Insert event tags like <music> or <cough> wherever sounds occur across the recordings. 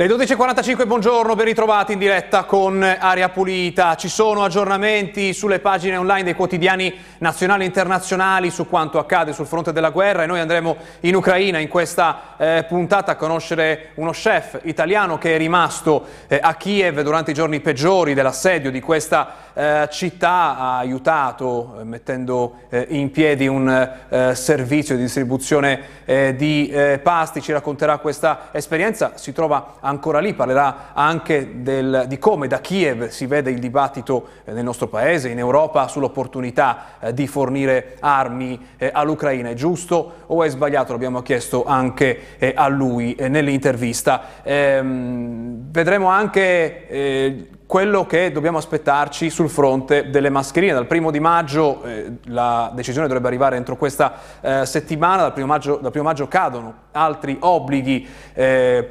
Le 12.45, buongiorno, ben ritrovati in diretta con Aria Pulita. Ci sono aggiornamenti sulle pagine online dei quotidiani nazionali e internazionali su quanto accade sul fronte della guerra e noi andremo in Ucraina in questa eh, puntata a conoscere uno chef italiano che è rimasto eh, a Kiev durante i giorni peggiori dell'assedio di questa eh, città, ha aiutato eh, mettendo eh, in piedi un eh, servizio di distribuzione di pasti, ci racconterà questa esperienza, si trova a ancora lì, parlerà anche del, di come da Kiev si vede il dibattito eh, nel nostro paese, in Europa, sull'opportunità eh, di fornire armi eh, all'Ucraina. È giusto o è sbagliato? L'abbiamo chiesto anche a lui nell'intervista. Ehm, vedremo anche quello che dobbiamo aspettarci sul fronte delle mascherine. Dal primo di maggio eh, la decisione dovrebbe arrivare entro questa eh, settimana, dal primo, maggio, dal primo, maggio, cadono altri obblighi eh,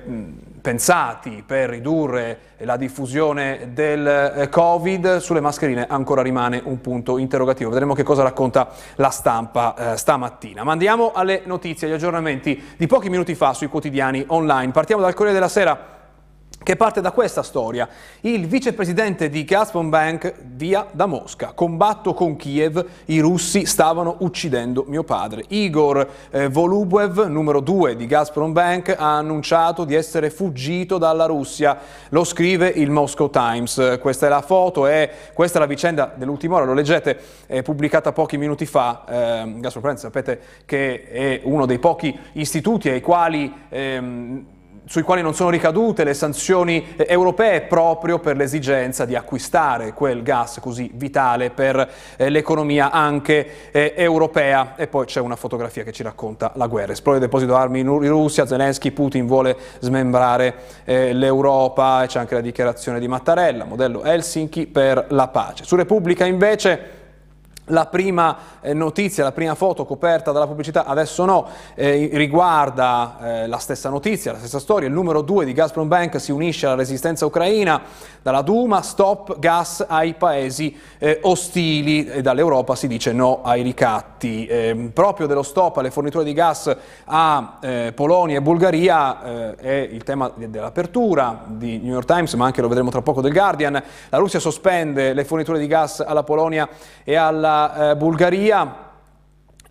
pensati per ridurre la diffusione del eh, Covid, sulle mascherine ancora rimane un punto interrogativo. Vedremo che cosa racconta la stampa eh, stamattina. Ma andiamo alle notizie, agli aggiornamenti di pochi minuti fa sui quotidiani online. Partiamo dal Corriere della Sera che parte da questa storia. Il vicepresidente di Gazprom Bank via da Mosca. Combatto con Kiev, i russi stavano uccidendo mio padre. Igor eh, Volubev, numero 2 di Gazprom Bank, ha annunciato di essere fuggito dalla Russia. Lo scrive il Moscow Times. Questa è la foto e questa è la vicenda dell'ultima ora, lo leggete, è pubblicata pochi minuti fa. Eh, Gazprom Bank sapete che è uno dei pochi istituti ai quali... Ehm, sui quali non sono ricadute le sanzioni eh, europee proprio per l'esigenza di acquistare quel gas così vitale per eh, l'economia anche eh, europea. E poi c'è una fotografia che ci racconta la guerra. Esplode il deposito armi in Russia, Zelensky, Putin vuole smembrare l'Europa c'è anche la dichiarazione di Mattarella, modello Helsinki per la pace. Su Repubblica invece la prima eh, notizia, la prima foto coperta dalla pubblicità, adesso no, eh, riguarda eh, la stessa notizia, la stessa storia. Il numero 2 di Gazprom Bank si unisce alla resistenza ucraina, dalla Duma stop gas ai paesi eh, ostili e dall'Europa si dice no ai ricatti. Ehm, proprio dello stop alle forniture di gas a eh, Polonia e Bulgaria è il tema dell'apertura di New York Times, ma anche lo vedremo tra poco del Guardian. La Russia sospende le forniture di gas alla Polonia e alla eh, Bulgaria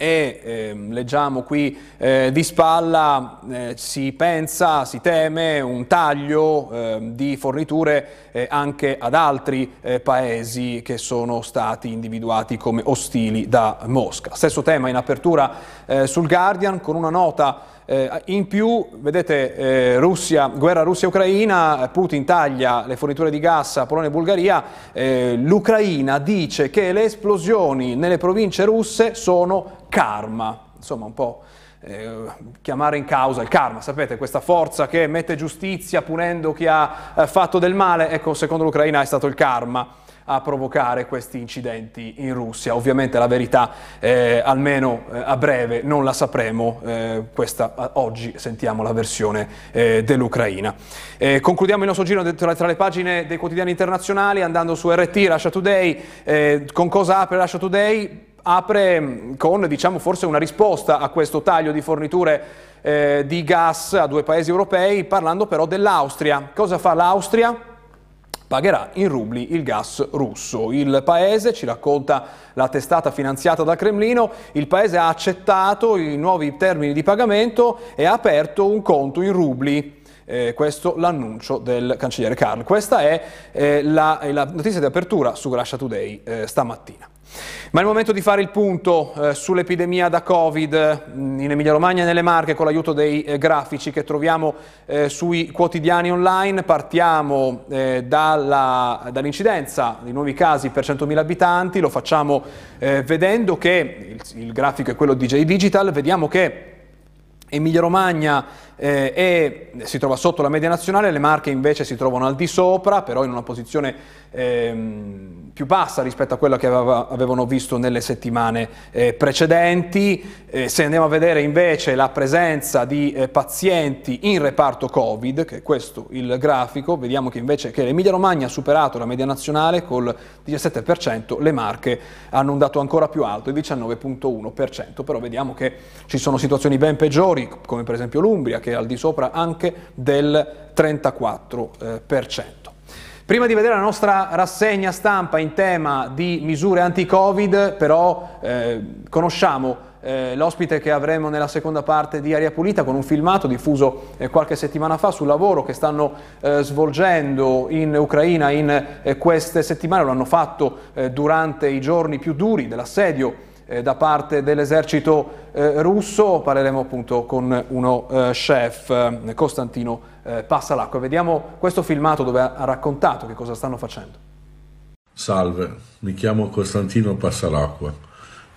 e eh, leggiamo qui eh, di spalla eh, si pensa, si teme un taglio ehm, di forniture eh, anche ad altri eh, paesi che sono stati individuati come ostili da Mosca. Stesso tema in apertura eh, sul Guardian con una nota eh, in più, vedete, eh, Russia, guerra Russia-Ucraina, Putin taglia le forniture di gas a Polonia e Bulgaria, eh, l'Ucraina dice che le esplosioni nelle province russe sono karma, insomma un po' eh, chiamare in causa il karma, sapete, questa forza che mette giustizia punendo chi ha eh, fatto del male, ecco, secondo l'Ucraina è stato il karma a provocare questi incidenti in Russia. Ovviamente la verità, eh, almeno eh, a breve, non la sapremo, eh, questa, oggi sentiamo la versione eh, dell'Ucraina. Eh, concludiamo il nostro giro tra, tra, le pagine dei quotidiani internazionali andando su RT, Russia Today, eh, con cosa apre Russia Today? Apre con diciamo, forse una risposta a questo taglio di forniture di gas a due paesi europei, parlando però dell'Austria. Cosa fa l'Austria? Pagherà in rubli il gas russo. Il paese, ci racconta la testata finanziata dal Cremlino, il paese ha accettato i nuovi termini di pagamento e ha aperto un conto in rubli. Eh, questo l'annuncio del cancelliere Karl. Questa è eh, la, la, notizia di apertura su Russia Today eh, stamattina. Ma è il momento di fare il punto eh, sull'epidemia da Covid mm, in Emilia Romagna e nelle Marche con l'aiuto dei eh, grafici che troviamo eh, sui quotidiani online. Partiamo eh, dall'incidenza di nuovi casi per 100.000 abitanti, lo facciamo eh, vedendo che, il, il grafico è quello di J Digital, vediamo che Emilia Romagna eh, è, si trova sotto la media nazionale, le Marche invece si trovano al di sopra, però in una posizione ehm, più bassa rispetto a quella che aveva, avevano visto nelle settimane eh, precedenti. Eh, se andiamo a vedere invece la presenza di eh, pazienti in reparto Covid, che è questo il grafico, vediamo che invece che l'Emilia Romagna ha superato la media nazionale col 17%, le Marche hanno un dato ancora più alto, il 19,1%, però vediamo che ci sono situazioni ben peggiori, come per esempio l'Umbria, che è al di sopra anche del 34%. Prima di vedere la nostra rassegna stampa in tema di misure anti-Covid, però eh, conosciamo eh, l'ospite che avremo nella seconda parte di Aria Pulita con un filmato diffuso eh, qualche settimana fa sul lavoro che stanno eh, svolgendo in Ucraina in eh, queste settimane, lo hanno fatto eh, durante i giorni più duri dell'assedio eh, da parte dell'esercito russo, parleremo appunto con uno chef, Costantino Passalacqua. Vediamo questo filmato dove ha raccontato che cosa stanno facendo. Salve, mi chiamo Costantino Passalacqua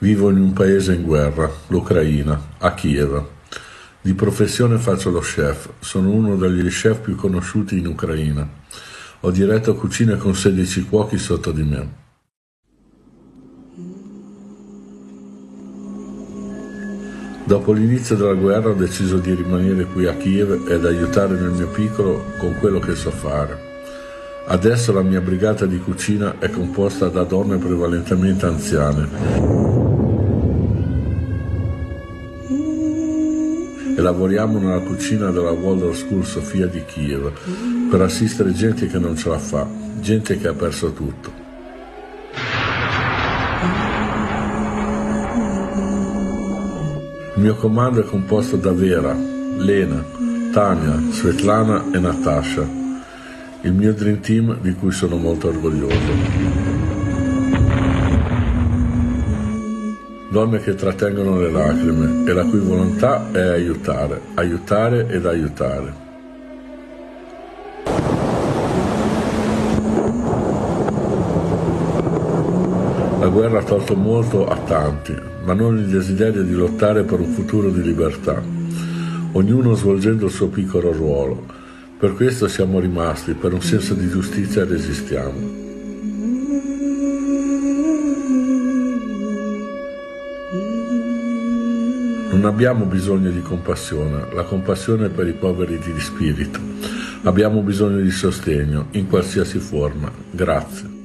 Vivo in un paese in guerra, l'Ucraina, a Kiev. Di professione faccio lo chef, sono uno degli chef più conosciuti in Ucraina. Ho diretto cucine con 16 cuochi sotto di me. Dopo l'inizio della guerra ho deciso di rimanere qui a Kiev ed aiutare nel mio piccolo con quello che so fare. Adesso la mia brigata di cucina è composta da donne prevalentemente anziane. e lavoriamo nella cucina della Waldorf School Sofia di Kiev per assistere gente che non ce la fa, gente che ha perso tutto. Il mio comando è composto da Vera, Lena, Tania, Svetlana e Natasha, il mio Dream Team di cui sono molto orgoglioso. donne che trattengono le lacrime e la cui volontà è aiutare, aiutare ed aiutare. La guerra ha tolto molto a tanti, ma non il desiderio di lottare per un futuro di libertà, ognuno svolgendo il suo piccolo ruolo. Per questo siamo rimasti, per un senso di giustizia resistiamo. Non abbiamo bisogno di compassione, la compassione è per i poveri di spirito. Abbiamo bisogno di sostegno, in qualsiasi forma. Grazie.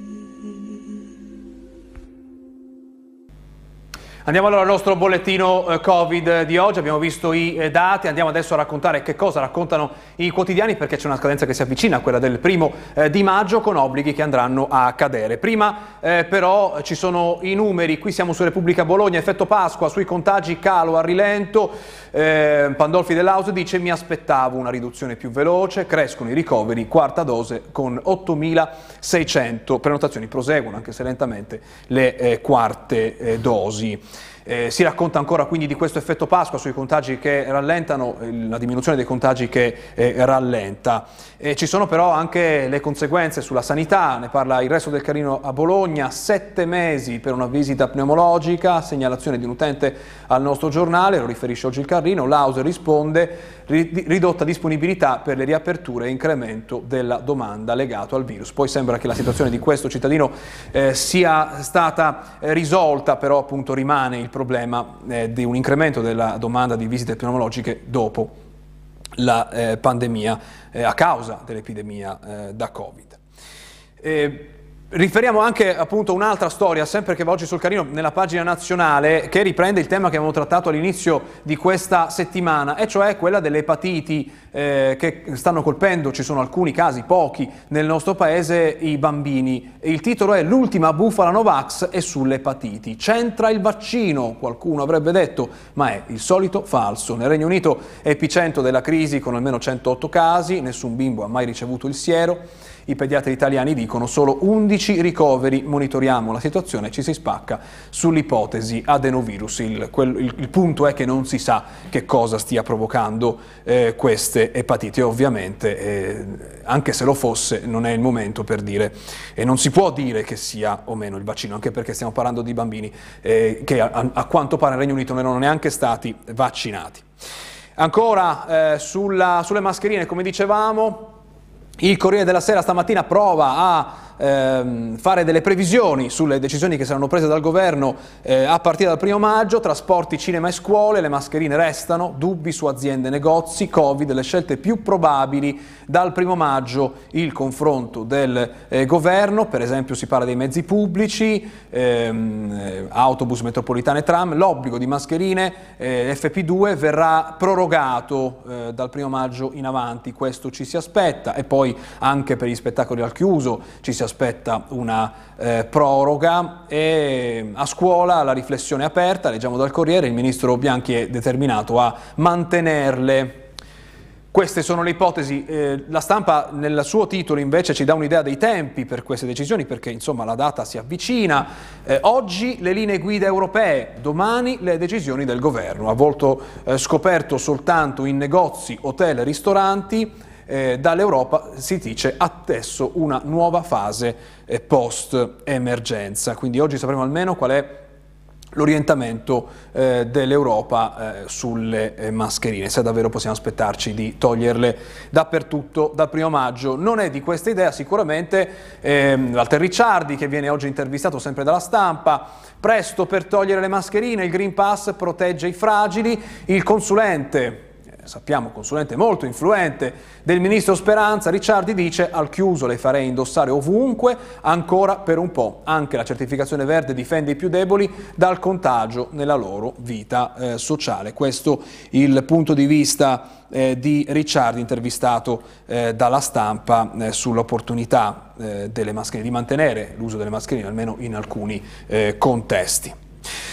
Andiamo allora al nostro bollettino eh, Covid di oggi, abbiamo visto i eh, dati, andiamo adesso a raccontare che cosa raccontano i quotidiani perché c'è una scadenza che si avvicina, quella del primo eh, di maggio con obblighi che andranno a cadere. Prima però ci sono i numeri, qui siamo su Repubblica Bologna, effetto Pasqua, sui contagi calo a rilento, Pandolfi dell'Aus dice mi aspettavo una riduzione più veloce, crescono i ricoveri, quarta dose con 8.600 prenotazioni, proseguono anche se lentamente le quarte dosi. Eh, si racconta ancora quindi di questo effetto Pasqua sui contagi che rallentano, la diminuzione dei contagi che eh, rallenta. Eh, ci sono però anche le conseguenze sulla sanità, ne parla il resto del Carino a Bologna, sette mesi per una visita pneumologica, segnalazione di un utente al nostro giornale, lo riferisce oggi il Carrino, l'Auser risponde ridotta disponibilità per le riaperture e incremento della domanda legato al virus. Poi sembra che la situazione di questo cittadino eh, sia stata eh, risolta, però appunto rimane il problema eh, di un incremento della domanda di visite pneumologiche dopo la eh, pandemia, eh, a causa dell'epidemia eh, da Covid. Riferiamo anche appunto un'altra storia, sempre che va oggi sul carino, nella pagina nazionale, che riprende il tema che abbiamo trattato all'inizio di questa settimana, e cioè quella delle epatiti eh, che stanno colpendo, ci sono alcuni casi, pochi, nel nostro paese, i bambini. Il titolo è L'ultima bufala Novax è sulle epatiti. C'entra il vaccino, qualcuno avrebbe detto, ma è il solito falso. Nel Regno Unito è epicentro della crisi con almeno 108 casi, nessun bimbo ha mai ricevuto il siero. I pediatri italiani dicono solo 11 ricoveri, monitoriamo la situazione, ci si spacca sull'ipotesi adenovirus. Il, quel, il, il, punto è che non si sa che cosa stia provocando eh, queste epatiti. Ovviamente, eh, anche se lo fosse, non è il momento per dire, e non si può dire che sia o meno il vaccino, anche perché stiamo parlando di bambini eh, che a, a, quanto pare nel Regno Unito non erano neanche stati vaccinati. Ancora eh, sulla, sulle mascherine, come dicevamo, il Corriere della Sera stamattina prova a ehm, fare delle previsioni sulle decisioni che saranno prese dal governo eh, a partire dal primo maggio, trasporti, cinema e scuole, le mascherine restano, dubbi su aziende, negozi, Covid, le scelte più probabili. Dal primo maggio, il confronto del eh, governo, per esempio si parla dei mezzi pubblici, ehm, eh, autobus, metropolitane, tram, l'obbligo di mascherine eh, FP2 verrà prorogato eh, dal primo maggio in avanti, questo ci si aspetta e poi anche per gli spettacoli al chiuso ci si aspetta una eh, proroga e a scuola la riflessione è aperta, leggiamo dal Corriere, il ministro Bianchi è determinato a mantenerle queste sono le ipotesi, eh, la stampa nel suo titolo invece ci dà un'idea dei tempi per queste decisioni perché insomma la data si avvicina. Eh, oggi le linee guida europee, domani le decisioni del governo. A volto eh, scoperto soltanto in negozi, hotel, ristoranti, eh, dall'Europa si dice adesso una nuova fase eh, post-emergenza. Quindi oggi sapremo almeno qual è l'orientamento eh, dell'Europa eh, sulle eh, mascherine, se davvero possiamo aspettarci di toglierle dappertutto dal primo maggio. Non è di questa idea sicuramente ehm, Walter Ricciardi che viene oggi intervistato sempre dalla stampa, presto per togliere le mascherine, il Green Pass protegge i fragili, il consulente sappiamo consulente molto influente del ministro Speranza, Ricciardi dice al chiuso le farei indossare ovunque, ancora per un po'. Anche la certificazione verde difende i più deboli dal contagio nella loro vita eh, sociale. Questo il punto di vista eh, di Ricciardi intervistato eh, dalla stampa eh, sull'opportunità eh, delle mascherine, di mantenere l'uso delle mascherine almeno in alcuni eh, contesti.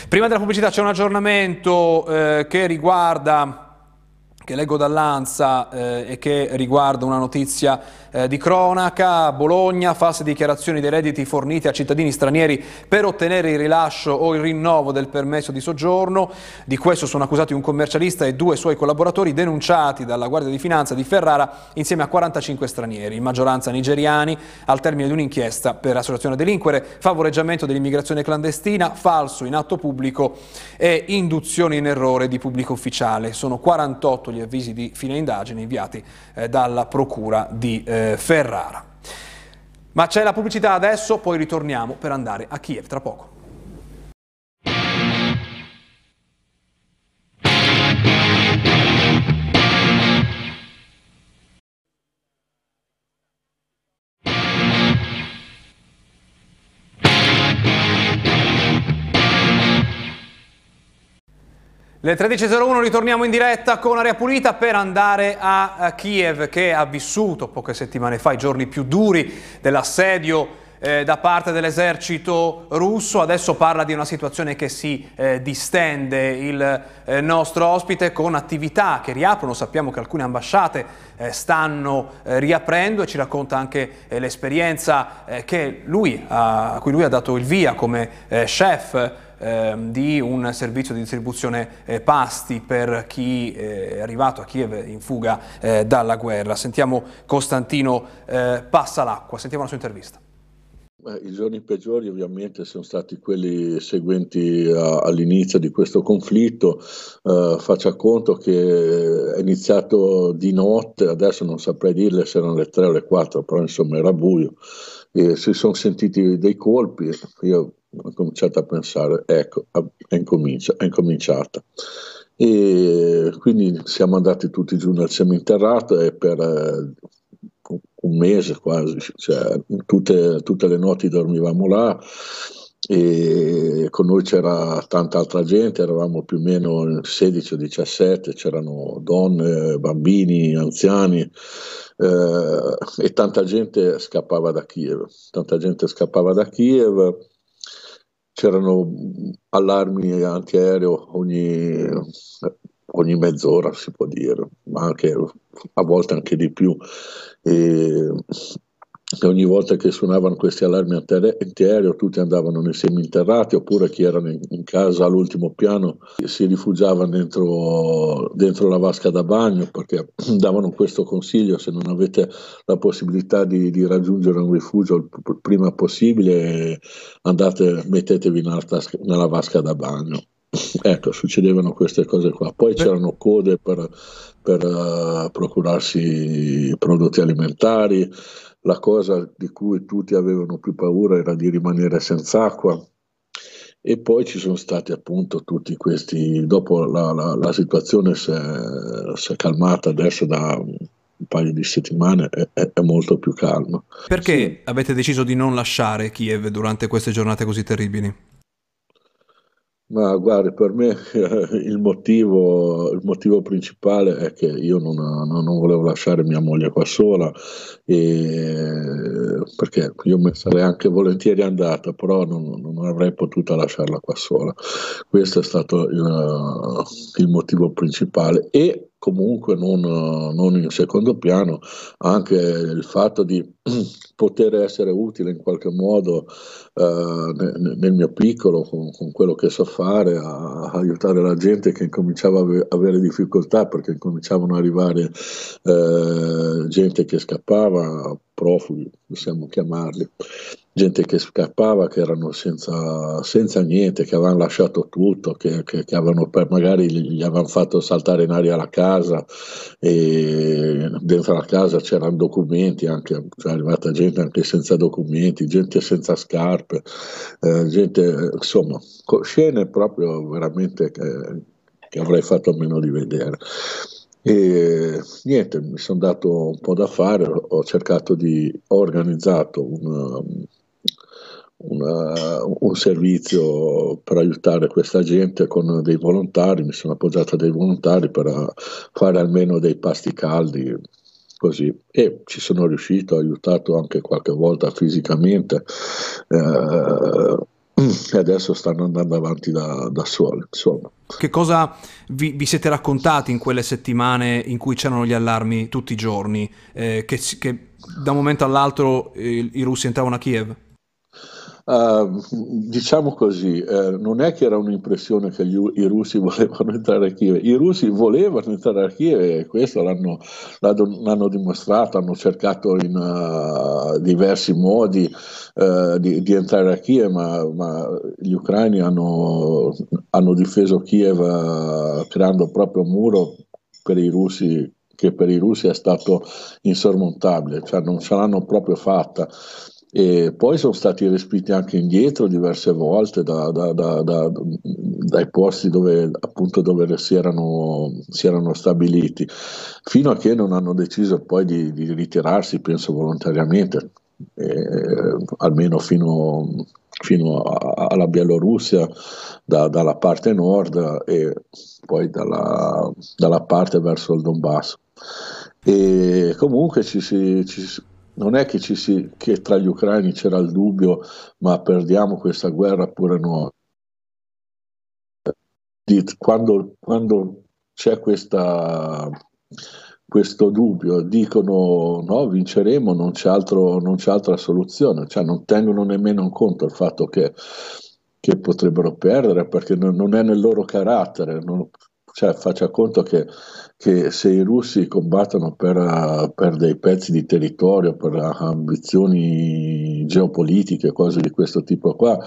Prima della pubblicità c'è un aggiornamento che riguarda che leggo dall'Ansa eh, e che riguarda una notizia eh, di cronaca, Bologna, false dichiarazioni dei redditi forniti a cittadini stranieri per ottenere il rilascio o il rinnovo del permesso di soggiorno. Di questo sono accusati un commercialista e due suoi collaboratori denunciati dalla Guardia di Finanza di Ferrara insieme a 45 stranieri, in maggioranza nigeriani, al termine di un'inchiesta per associazione a delinquere, favoreggiamento dell'immigrazione clandestina, falso in atto pubblico e induzione in errore di pubblico ufficiale. Sono 48 gli avvisi di fine indagine inviati eh, dalla Procura di eh, Ferrara. Ma c'è la pubblicità adesso, poi ritorniamo per andare a Kiev tra poco. Le 13.01 ritorniamo in diretta con Aria Pulita per andare a Kiev che ha vissuto poche settimane fa i giorni più duri dell'assedio eh, da parte dell'esercito russo, adesso parla di una situazione che si eh, distende. Il eh, nostro ospite con attività che riaprono, sappiamo che alcune ambasciate eh, stanno eh, riaprendo e ci racconta anche eh, l'esperienza lui, a cui lui ha dato il via come chef Ehm, di un servizio di distribuzione eh, pasti per chi eh, è arrivato a Kiev in fuga eh, dalla guerra. Sentiamo Costantino eh, Passa l'acqua, sentiamo la sua intervista. I giorni peggiori ovviamente sono stati quelli seguenti a, all'inizio di questo conflitto. Uh, faccia conto che è iniziato di notte, adesso non saprei dirle se erano le 3 o le 4, però insomma era buio. E si sono sentiti dei colpi, io ho cominciato a pensare, ecco, è, incomincia, è incominciata. E quindi siamo andati tutti giù nel seminterrato e per eh, un mese quasi, cioè, tutte, tutte le notti dormivamo là e con noi c'era tanta altra gente, eravamo più o meno 16 o 17, c'erano donne, bambini, anziani eh, e tanta gente scappava da Kiev, tanta gente scappava da Kiev c'erano allarmi antiaereo ogni, ogni mezz'ora, si può dire, ma anche a volte anche di più. E e ogni volta che suonavano questi allarmi antiaereo tutti andavano nei seminterrati oppure chi era in casa all'ultimo piano si rifugiava dentro, dentro, la vasca da bagno perché <clears throat> davano questo consiglio se non avete la possibilità di, di raggiungere un rifugio il prima possibile andate, mettetevi nella, nella vasca da bagno <clears throat> ecco, succedevano queste cose qua. Poi Beh. c'erano code per, per uh, procurarsi prodotti alimentari, la cosa di cui tutti avevano più paura era di rimanere senza acqua. E poi ci sono stati appunto tutti questi, dopo la, la, la situazione si è, calmata adesso da un paio di settimane è, è molto più calma. Perché sì. avete deciso di non lasciare Kiev durante queste giornate così terribili? Ma guardi, per me il motivo, il motivo principale è che io non, non, non, volevo lasciare mia moglie qua sola, e, perché io me sarei anche volentieri andata, però non, non, avrei potuto lasciarla qua sola. Questo è stato il, il motivo principale. E comunque non, non, in secondo piano anche il fatto di <clears throat> poter essere utile in qualche modo eh, nel, mio piccolo con, con, quello che so fare a, a, aiutare la gente che incominciava a avere difficoltà perché incominciavano ad arrivare eh, gente che scappava profughi possiamo chiamarli gente che scappava, che erano senza, senza niente, che avevano lasciato tutto, che, che, che avevano, magari gli avevano fatto saltare in aria la casa e dentro la casa c'erano documenti, anche, cioè è arrivata gente anche senza documenti, gente senza scarpe, eh, gente, insomma, scene proprio veramente che, che avrei fatto a meno di vedere. E niente, mi sono dato un po' da fare, ho cercato di, ho organizzato un, una, un servizio per aiutare questa gente con dei volontari, mi sono appoggiato a dei volontari per fare almeno dei pasti caldi così. E ci sono riuscito, ho aiutato anche qualche volta fisicamente eh, e adesso stanno andando avanti da, da soli. Insomma. Che cosa vi, vi, siete raccontati in quelle settimane in cui c'erano gli allarmi tutti i giorni, eh, che, che, da un momento all'altro eh, i russi entravano a Kiev? Uh, diciamo così, eh, non è che era un'impressione che gli, i russi <laughs> volevano entrare a Kiev, i russi volevano entrare a Kiev e questo l'hanno, l'hanno dimostrato, hanno cercato in uh, diversi modi uh, di, di, entrare a Kiev, ma, ma gli ucraini hanno, hanno difeso Kiev creando proprio un muro per i russi che per i russi è stato insormontabile, cioè non ce l'hanno proprio fatta e poi sono stati respinti anche indietro diverse volte da, da, da, dai posti dove, appunto, dove si, erano, si, erano, stabiliti, fino a che non hanno deciso poi di, di ritirarsi, penso volontariamente, eh, almeno fino, fino a, alla Bielorussia dalla parte nord e poi dalla, dalla parte verso il Donbass. E comunque ci si, ci, non è che, si, che, tra gli ucraini c'era il dubbio, ma perdiamo questa guerra pure noi. Quando, quando c'è questa, questo dubbio, dicono no, vinceremo, non c'è, altro, non c'è altra soluzione, cioè non tengono nemmeno in conto il fatto che, che potrebbero perdere perché non, non, è nel loro carattere, non, cioè faccia conto che, che, se i russi combattono per, per, dei pezzi di territorio, per ambizioni geopolitiche, cose di questo tipo qua,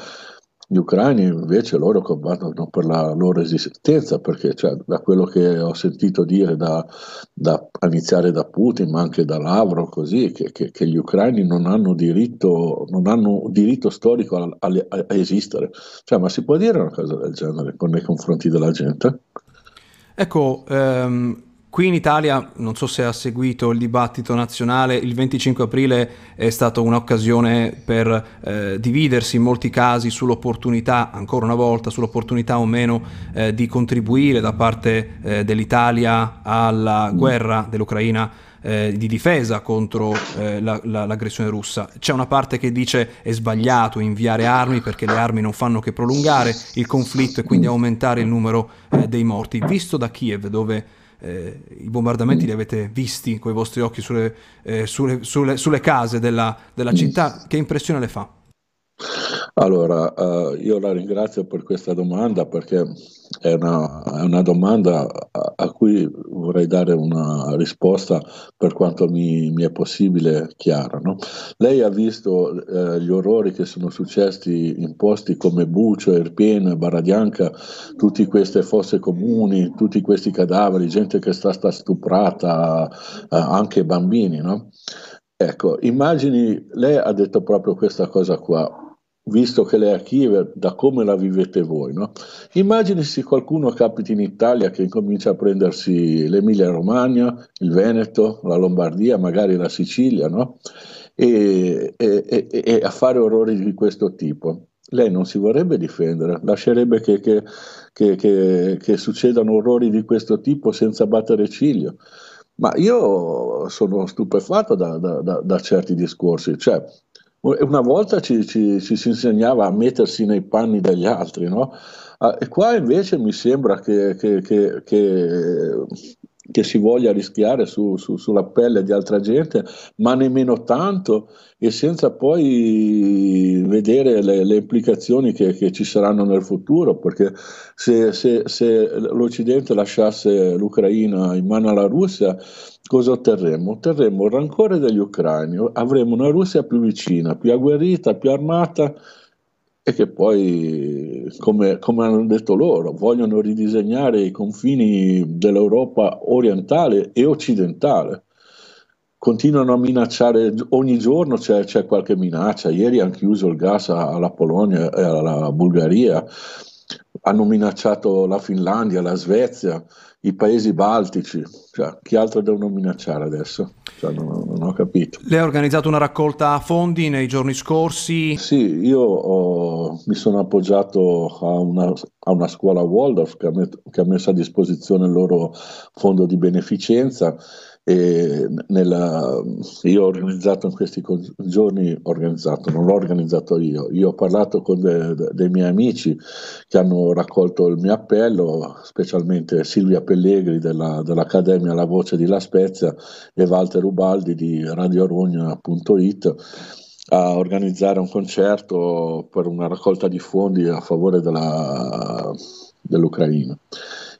gli ucraini invece loro combattono per la loro esistenza, perché cioè, da quello che ho sentito dire da, da, a iniziare da Putin, ma anche da Lavrov, così, che, che, che, gli ucraini non hanno diritto, non hanno diritto storico a, a, a, esistere. Cioè, ma si può dire una cosa del genere nei confronti della gente? Ecco, ehm, Qui in Italia, non so se ha seguito il dibattito nazionale, il 25 aprile è stata un'occasione per eh, dividersi in molti casi sull'opportunità, ancora una volta, sull'opportunità o meno eh, di contribuire da parte eh, dell'Italia alla guerra dell'Ucraina eh, di difesa contro eh, la, la, l'aggressione russa. C'è una parte che dice è sbagliato inviare armi perché le armi non fanno che prolungare il conflitto e quindi aumentare il numero eh, dei morti. Visto da Kiev, dove eh, i bombardamenti li avete visti con i vostri occhi sulle, eh, sulle, sulle, sulle case della, della, città, che impressione le fa? Allora, uh, io la ringrazio per questa domanda perché è una, è una domanda a, a, cui vorrei dare una risposta per quanto mi, mi è possibile chiara. No? Lei ha visto uh, gli orrori che sono successi in posti come Bucio, Erpiena, Baradianca, tutte queste fosse comuni, tutti questi cadaveri, gente che è stata stuprata, uh, anche bambini. No? Ecco, immagini, lei ha detto proprio questa cosa qua visto che lei è a Kiev, da come la vivete voi. No? Immagini se qualcuno capita in Italia che incomincia a prendersi l'Emilia Romagna, il Veneto, la Lombardia, magari la Sicilia, no? e, e, e, e, a fare orrori di questo tipo. Lei non si vorrebbe difendere, lascerebbe che, che, che, che succedano orrori di questo tipo senza battere ciglio. Ma io sono stupefatto da, da, da, da certi discorsi, cioè una volta ci, ci, ci, si insegnava a mettersi nei panni degli altri, no? Ah, e qua invece mi sembra che, che, che, che si voglia rischiare su, su, sulla pelle di altra gente, ma nemmeno tanto e senza poi vedere le, le implicazioni che, che, ci saranno nel futuro, perché se, se, se l'Occidente lasciasse l'Ucraina in mano alla Russia, cosa otterremo? Otterremo il rancore degli ucraini, avremo una Russia più vicina, più agguerrita, più armata e che poi, come, come, hanno detto loro, vogliono ridisegnare i confini dell'Europa orientale e occidentale. Continuano a minacciare, ogni giorno c'è, c'è qualche minaccia, ieri hanno chiuso il gas alla Polonia e alla Bulgaria, hanno minacciato la Finlandia, la Svezia, i paesi baltici, cioè, chi altro devono minacciare adesso? Cioè, non, non, ho capito. Lei ha organizzato una raccolta fondi nei giorni scorsi? Sì, io ho, mi sono appoggiato a una, a una scuola Waldorf che ha, met, che ha messo a disposizione il loro fondo di beneficenza nella, io ho organizzato in questi giorni, organizzato, non l'ho organizzato io, io ho parlato con de, de, dei miei amici che hanno raccolto il mio appello, specialmente Silvia Pellegri della, dell'Accademia La Voce di La Spezia e Walter Ubaldi di radiorogna.it a organizzare un concerto per una raccolta di fondi a favore della, dell'Ucraina.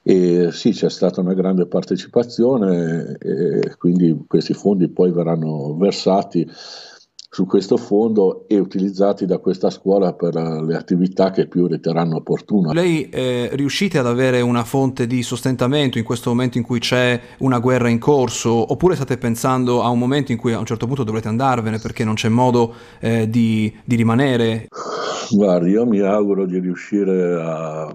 E sì, c'è stata una grande partecipazione e quindi questi fondi poi verranno versati su questo fondo e utilizzati da questa scuola per le attività che più riterranno opportune. Lei eh, riuscite ad avere una fonte di sostentamento in questo momento in cui c'è una guerra in corso oppure state pensando a un momento in cui a un certo punto dovrete andarvene perché non c'è modo eh, di, di rimanere? Guardi, io mi auguro di riuscire a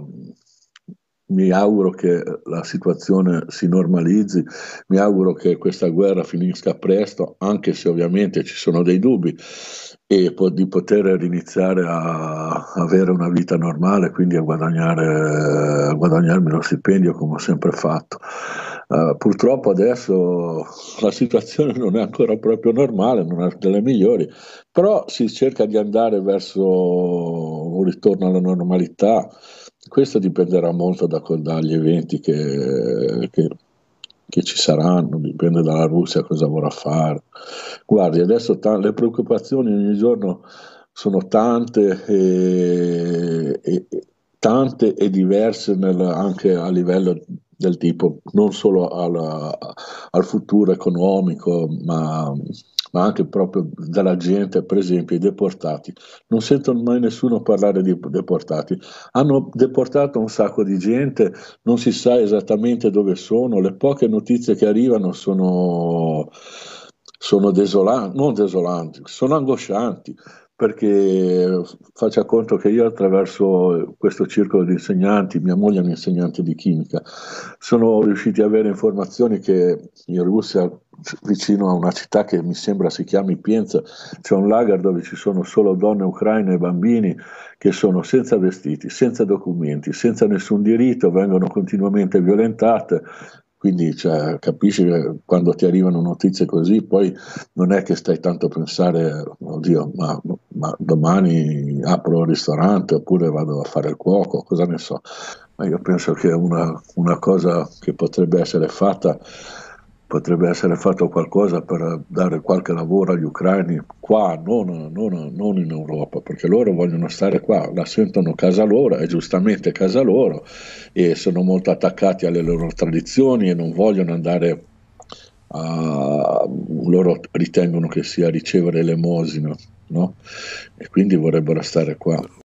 mi auguro che la situazione si normalizzi, mi auguro che questa guerra finisca presto, anche se ovviamente ci sono dei dubbi, e po- di poter riniziare a avere una vita normale, quindi a, guadagnare, a guadagnarmi lo stipendio come ho sempre fatto. Uh, purtroppo adesso la situazione non è ancora proprio normale, non è delle migliori, però si cerca di andare verso un ritorno alla normalità questo dipenderà molto da, dagli eventi che, che, che, ci saranno, dipende dalla Russia cosa vorrà fare. Guardi, adesso t- le preoccupazioni ogni giorno sono tante e, e, tante e diverse nel, anche a livello del tipo non solo al, al futuro economico, ma ma anche proprio dalla gente, per esempio i deportati. Non sento mai nessuno parlare di deportati. Hanno deportato un sacco di gente, non si sa esattamente dove sono, le poche notizie che arrivano sono, sono desolanti, non desolanti, sono angoscianti perché faccia conto che io attraverso questo circolo di insegnanti, mia moglie è un'insegnante di chimica, sono riusciti ad avere informazioni che in Russia, vicino a una città che mi sembra si chiami Pienza, c'è un lager dove ci sono solo donne ucraine e bambini che sono senza vestiti, senza documenti, senza nessun diritto, vengono continuamente violentate, quindi cioè, capisci che quando ti arrivano notizie così, poi non è che stai tanto a pensare, oddio, ma, ma domani apro il ristorante oppure vado a fare il cuoco, cosa ne so. Ma io penso che una, una cosa che potrebbe essere fatta potrebbe essere fatto qualcosa per dare qualche lavoro agli ucraini qua, non, non, non, in Europa, perché loro vogliono stare qua, la sentono casa loro, è giustamente casa loro e sono molto attaccati alle loro tradizioni e non vogliono andare a... loro ritengono che sia ricevere l'emosina, no? E quindi vorrebbero stare qua.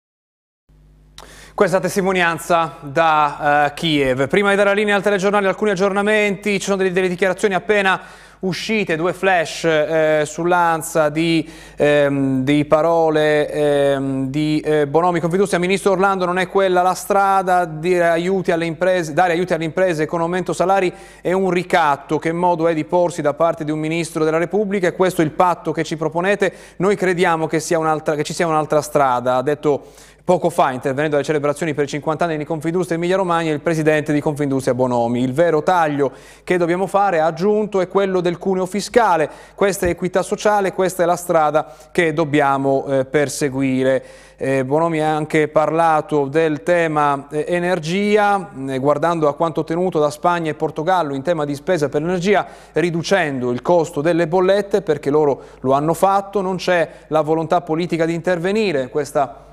Questa testimonianza da uh, Kiev. Prima di dare la linea al telegiornale alcuni aggiornamenti, ci sono delle, delle dichiarazioni appena uscite, due flash eh, sull'Anza di, ehm, di, parole ehm, di eh, Bonomi Confindustria. Ministro Orlando non è quella la strada, dire aiuti alle imprese, dare aiuti alle imprese con aumento salari è un ricatto. Che modo è di porsi da parte di un Ministro della Repubblica? E questo è il patto che ci proponete. Noi crediamo che, sia che ci sia un'altra strada, ha detto Poco fa, intervenendo alle celebrazioni per i 50 anni di Confindustria Emilia Romagna, il presidente di Confindustria Bonomi. Il vero taglio che dobbiamo fare, ha aggiunto, è quello del cuneo fiscale. Questa è equità sociale, questa è la strada che dobbiamo eh, perseguire. Eh, Bonomi ha anche parlato del tema eh, energia, eh, guardando a quanto ottenuto da Spagna e Portogallo in tema di spesa per l'energia, riducendo il costo delle bollette perché loro lo hanno fatto, non c'è la volontà politica di intervenire. Questa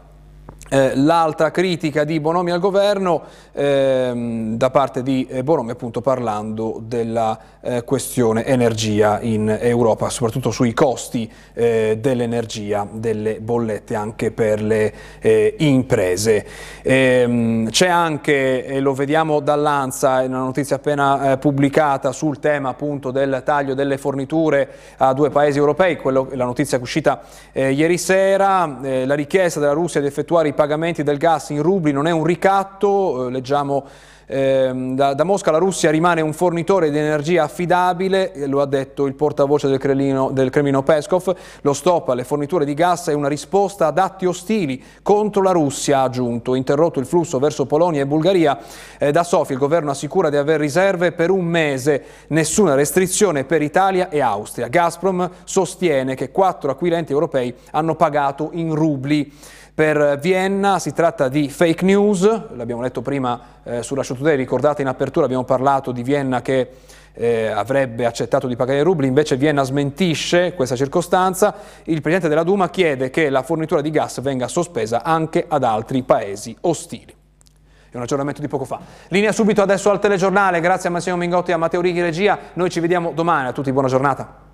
eh, L'altra critica di Bonomi al governo ehm, da parte di eh, Bonomi appunto parlando della eh, questione energia in Europa, soprattutto sui costi eh, dell'energia, delle bollette anche per le eh, imprese. Ehm, c'è anche, e lo vediamo dall'Anza, una notizia appena pubblicata sul tema appunto del taglio delle forniture a due paesi europei, quello, la notizia uscita ieri sera, la richiesta della Russia di effettuare i pagamenti del gas in rubli non è un ricatto, eh, leggiamo eh, da, da, Mosca la Russia rimane un fornitore di energia affidabile, lo ha detto il portavoce del, Cremlino, del Cremlino Peskov, lo stop alle forniture di gas è una risposta ad atti ostili contro la Russia, ha aggiunto, interrotto il flusso verso Polonia e Bulgaria, eh, da Sofia il governo assicura di aver riserve per un mese, nessuna restrizione per Italia e Austria. Gazprom sostiene che quattro acquirenti europei hanno pagato in rubli. Per Vienna si tratta di fake news, l'abbiamo letto prima eh, sulla Show Today, ricordate in apertura abbiamo parlato di Vienna che eh, avrebbe accettato di pagare i rubli, invece Vienna smentisce questa circostanza, il Presidente della Duma chiede che la fornitura di gas venga sospesa anche ad altri paesi ostili. È un aggiornamento di poco fa. Linea subito adesso al telegiornale, grazie a Massimo Mingotti e a Matteo Righi Regia, noi ci vediamo domani, a tutti buona giornata.